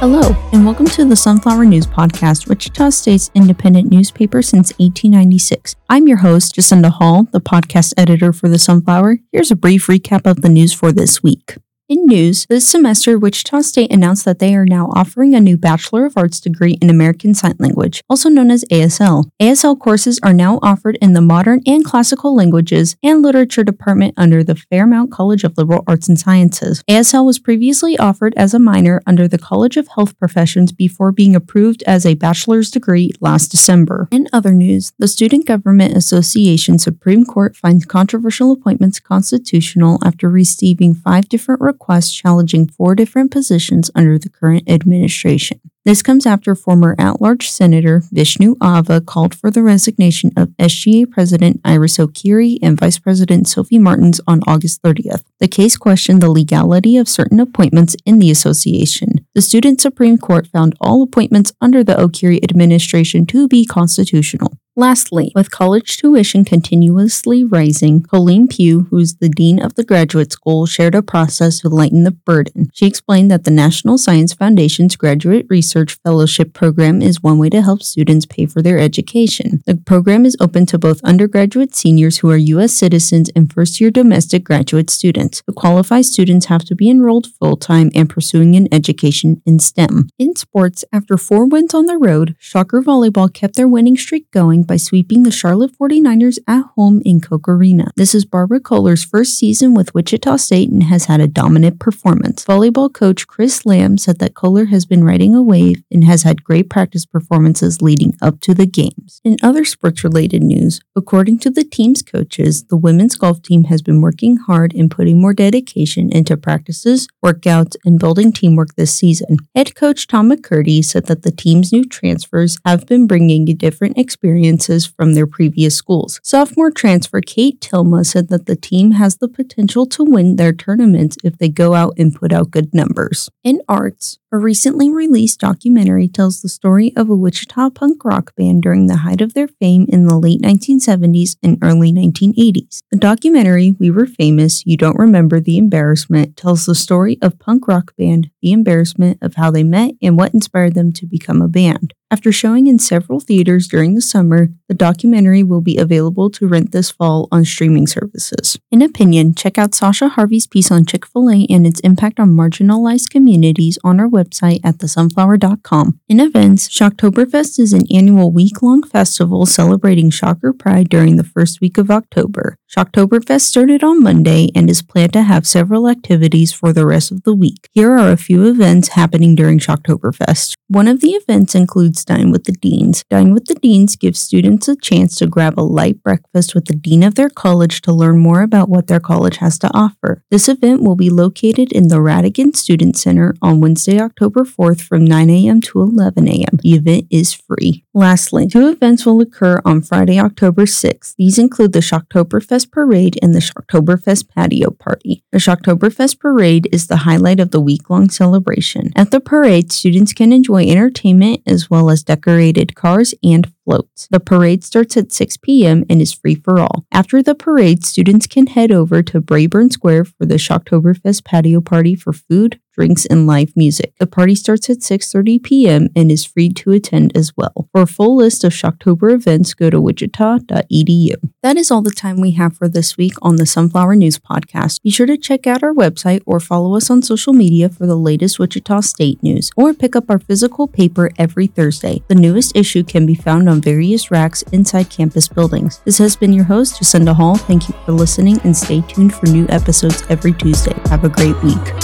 Hello, and welcome to the Sunflower News Podcast, Wichita State's independent newspaper since 1896. I'm your host, Jacinda Hall, the podcast editor for the Sunflower. Here's a brief recap of the news for this week. In news, this semester, Wichita State announced that they are now offering a new Bachelor of Arts degree in American Sign Language, also known as ASL. ASL courses are now offered in the Modern and Classical Languages and Literature Department under the Fairmount College of Liberal Arts and Sciences. ASL was previously offered as a minor under the College of Health Professions before being approved as a bachelor's degree last December. In other news, the Student Government Association Supreme Court finds controversial appointments constitutional after receiving five different requests request challenging four different positions under the current administration. This comes after former at large Senator Vishnu Ava called for the resignation of SGA President Iris O'Keery and Vice President Sophie Martins on August 30th. The case questioned the legality of certain appointments in the association. The Student Supreme Court found all appointments under the O'Keery administration to be constitutional. Lastly, with college tuition continuously rising, Colleen Pugh, who's the dean of the graduate school, shared a process to lighten the burden. She explained that the National Science Foundation's graduate research fellowship program is one way to help students pay for their education. The program is open to both undergraduate seniors who are U.S. citizens and first year domestic graduate students. The qualified students have to be enrolled full time and pursuing an education in STEM. In sports, after four wins on the road, Shocker Volleyball kept their winning streak going by sweeping the Charlotte 49ers at home in Koch Arena. This is Barbara Kohler's first season with Wichita State and has had a dominant performance. Volleyball coach Chris Lamb said that Kohler has been riding a wave and has had great practice performances leading up to the games. In other sports related news, according to the team's coaches, the women's golf team has been working hard and putting more dedication into practices, workouts, and building teamwork this season. Head coach Tom McCurdy said that the team's new transfers have been bringing a different experience experiences from their previous schools. Sophomore transfer Kate Tilma said that the team has the potential to win their tournaments if they go out and put out good numbers. In arts, a recently released documentary tells the story of a Wichita punk rock band during the height of their fame in the late 1970s and early 1980s. The documentary, We Were Famous, You Don't Remember the Embarrassment, tells the story of punk rock band The Embarrassment of how they met and what inspired them to become a band. After showing in several theaters during the summer, the documentary will be available to rent this fall on streaming services. In opinion, check out Sasha Harvey's piece on Chick fil A and its impact on marginalized communities on our website at thesunflower.com. In events, Shocktoberfest is an annual week long festival celebrating Shocker Pride during the first week of October. Shocktoberfest started on Monday and is planned to have several activities for the rest of the week. Here are a few events happening during Shocktoberfest. One of the events includes Dine with the Deans. Dine with the Deans gives students a chance to grab a light breakfast with the dean of their college to learn more about what their college has to offer. This event will be located in the Rhatigan Student Center on Wednesday, October 4th from 9 a.m. to 11 a.m. The event is free. Lastly, two events will occur on Friday, October 6th. These include the Shocktoberfest Parade and the Shocktoberfest Patio Party. The Shocktoberfest Parade is the highlight of the week-long celebration. At the parade, students can enjoy entertainment as well as decorated cars and floats. The parade starts at 6 p.m. and is free for all. After the parade, students can head over to Braeburn Square for the Shocktoberfest patio party for food, drinks, and live music. The party starts at 6:30 p.m. and is free to attend as well. For a full list of Shocktober events, go to wichita.edu. That is all the time we have for this week on the Sunflower News Podcast. Be sure to check out our website or follow us on social media for the latest Wichita State news, or pick up our physical paper every Thursday. The newest issue can be found on various racks inside campus buildings. This has been your host, Jacinda Hall. Thank you for listening and stay tuned for new episodes every Tuesday. Have a great week.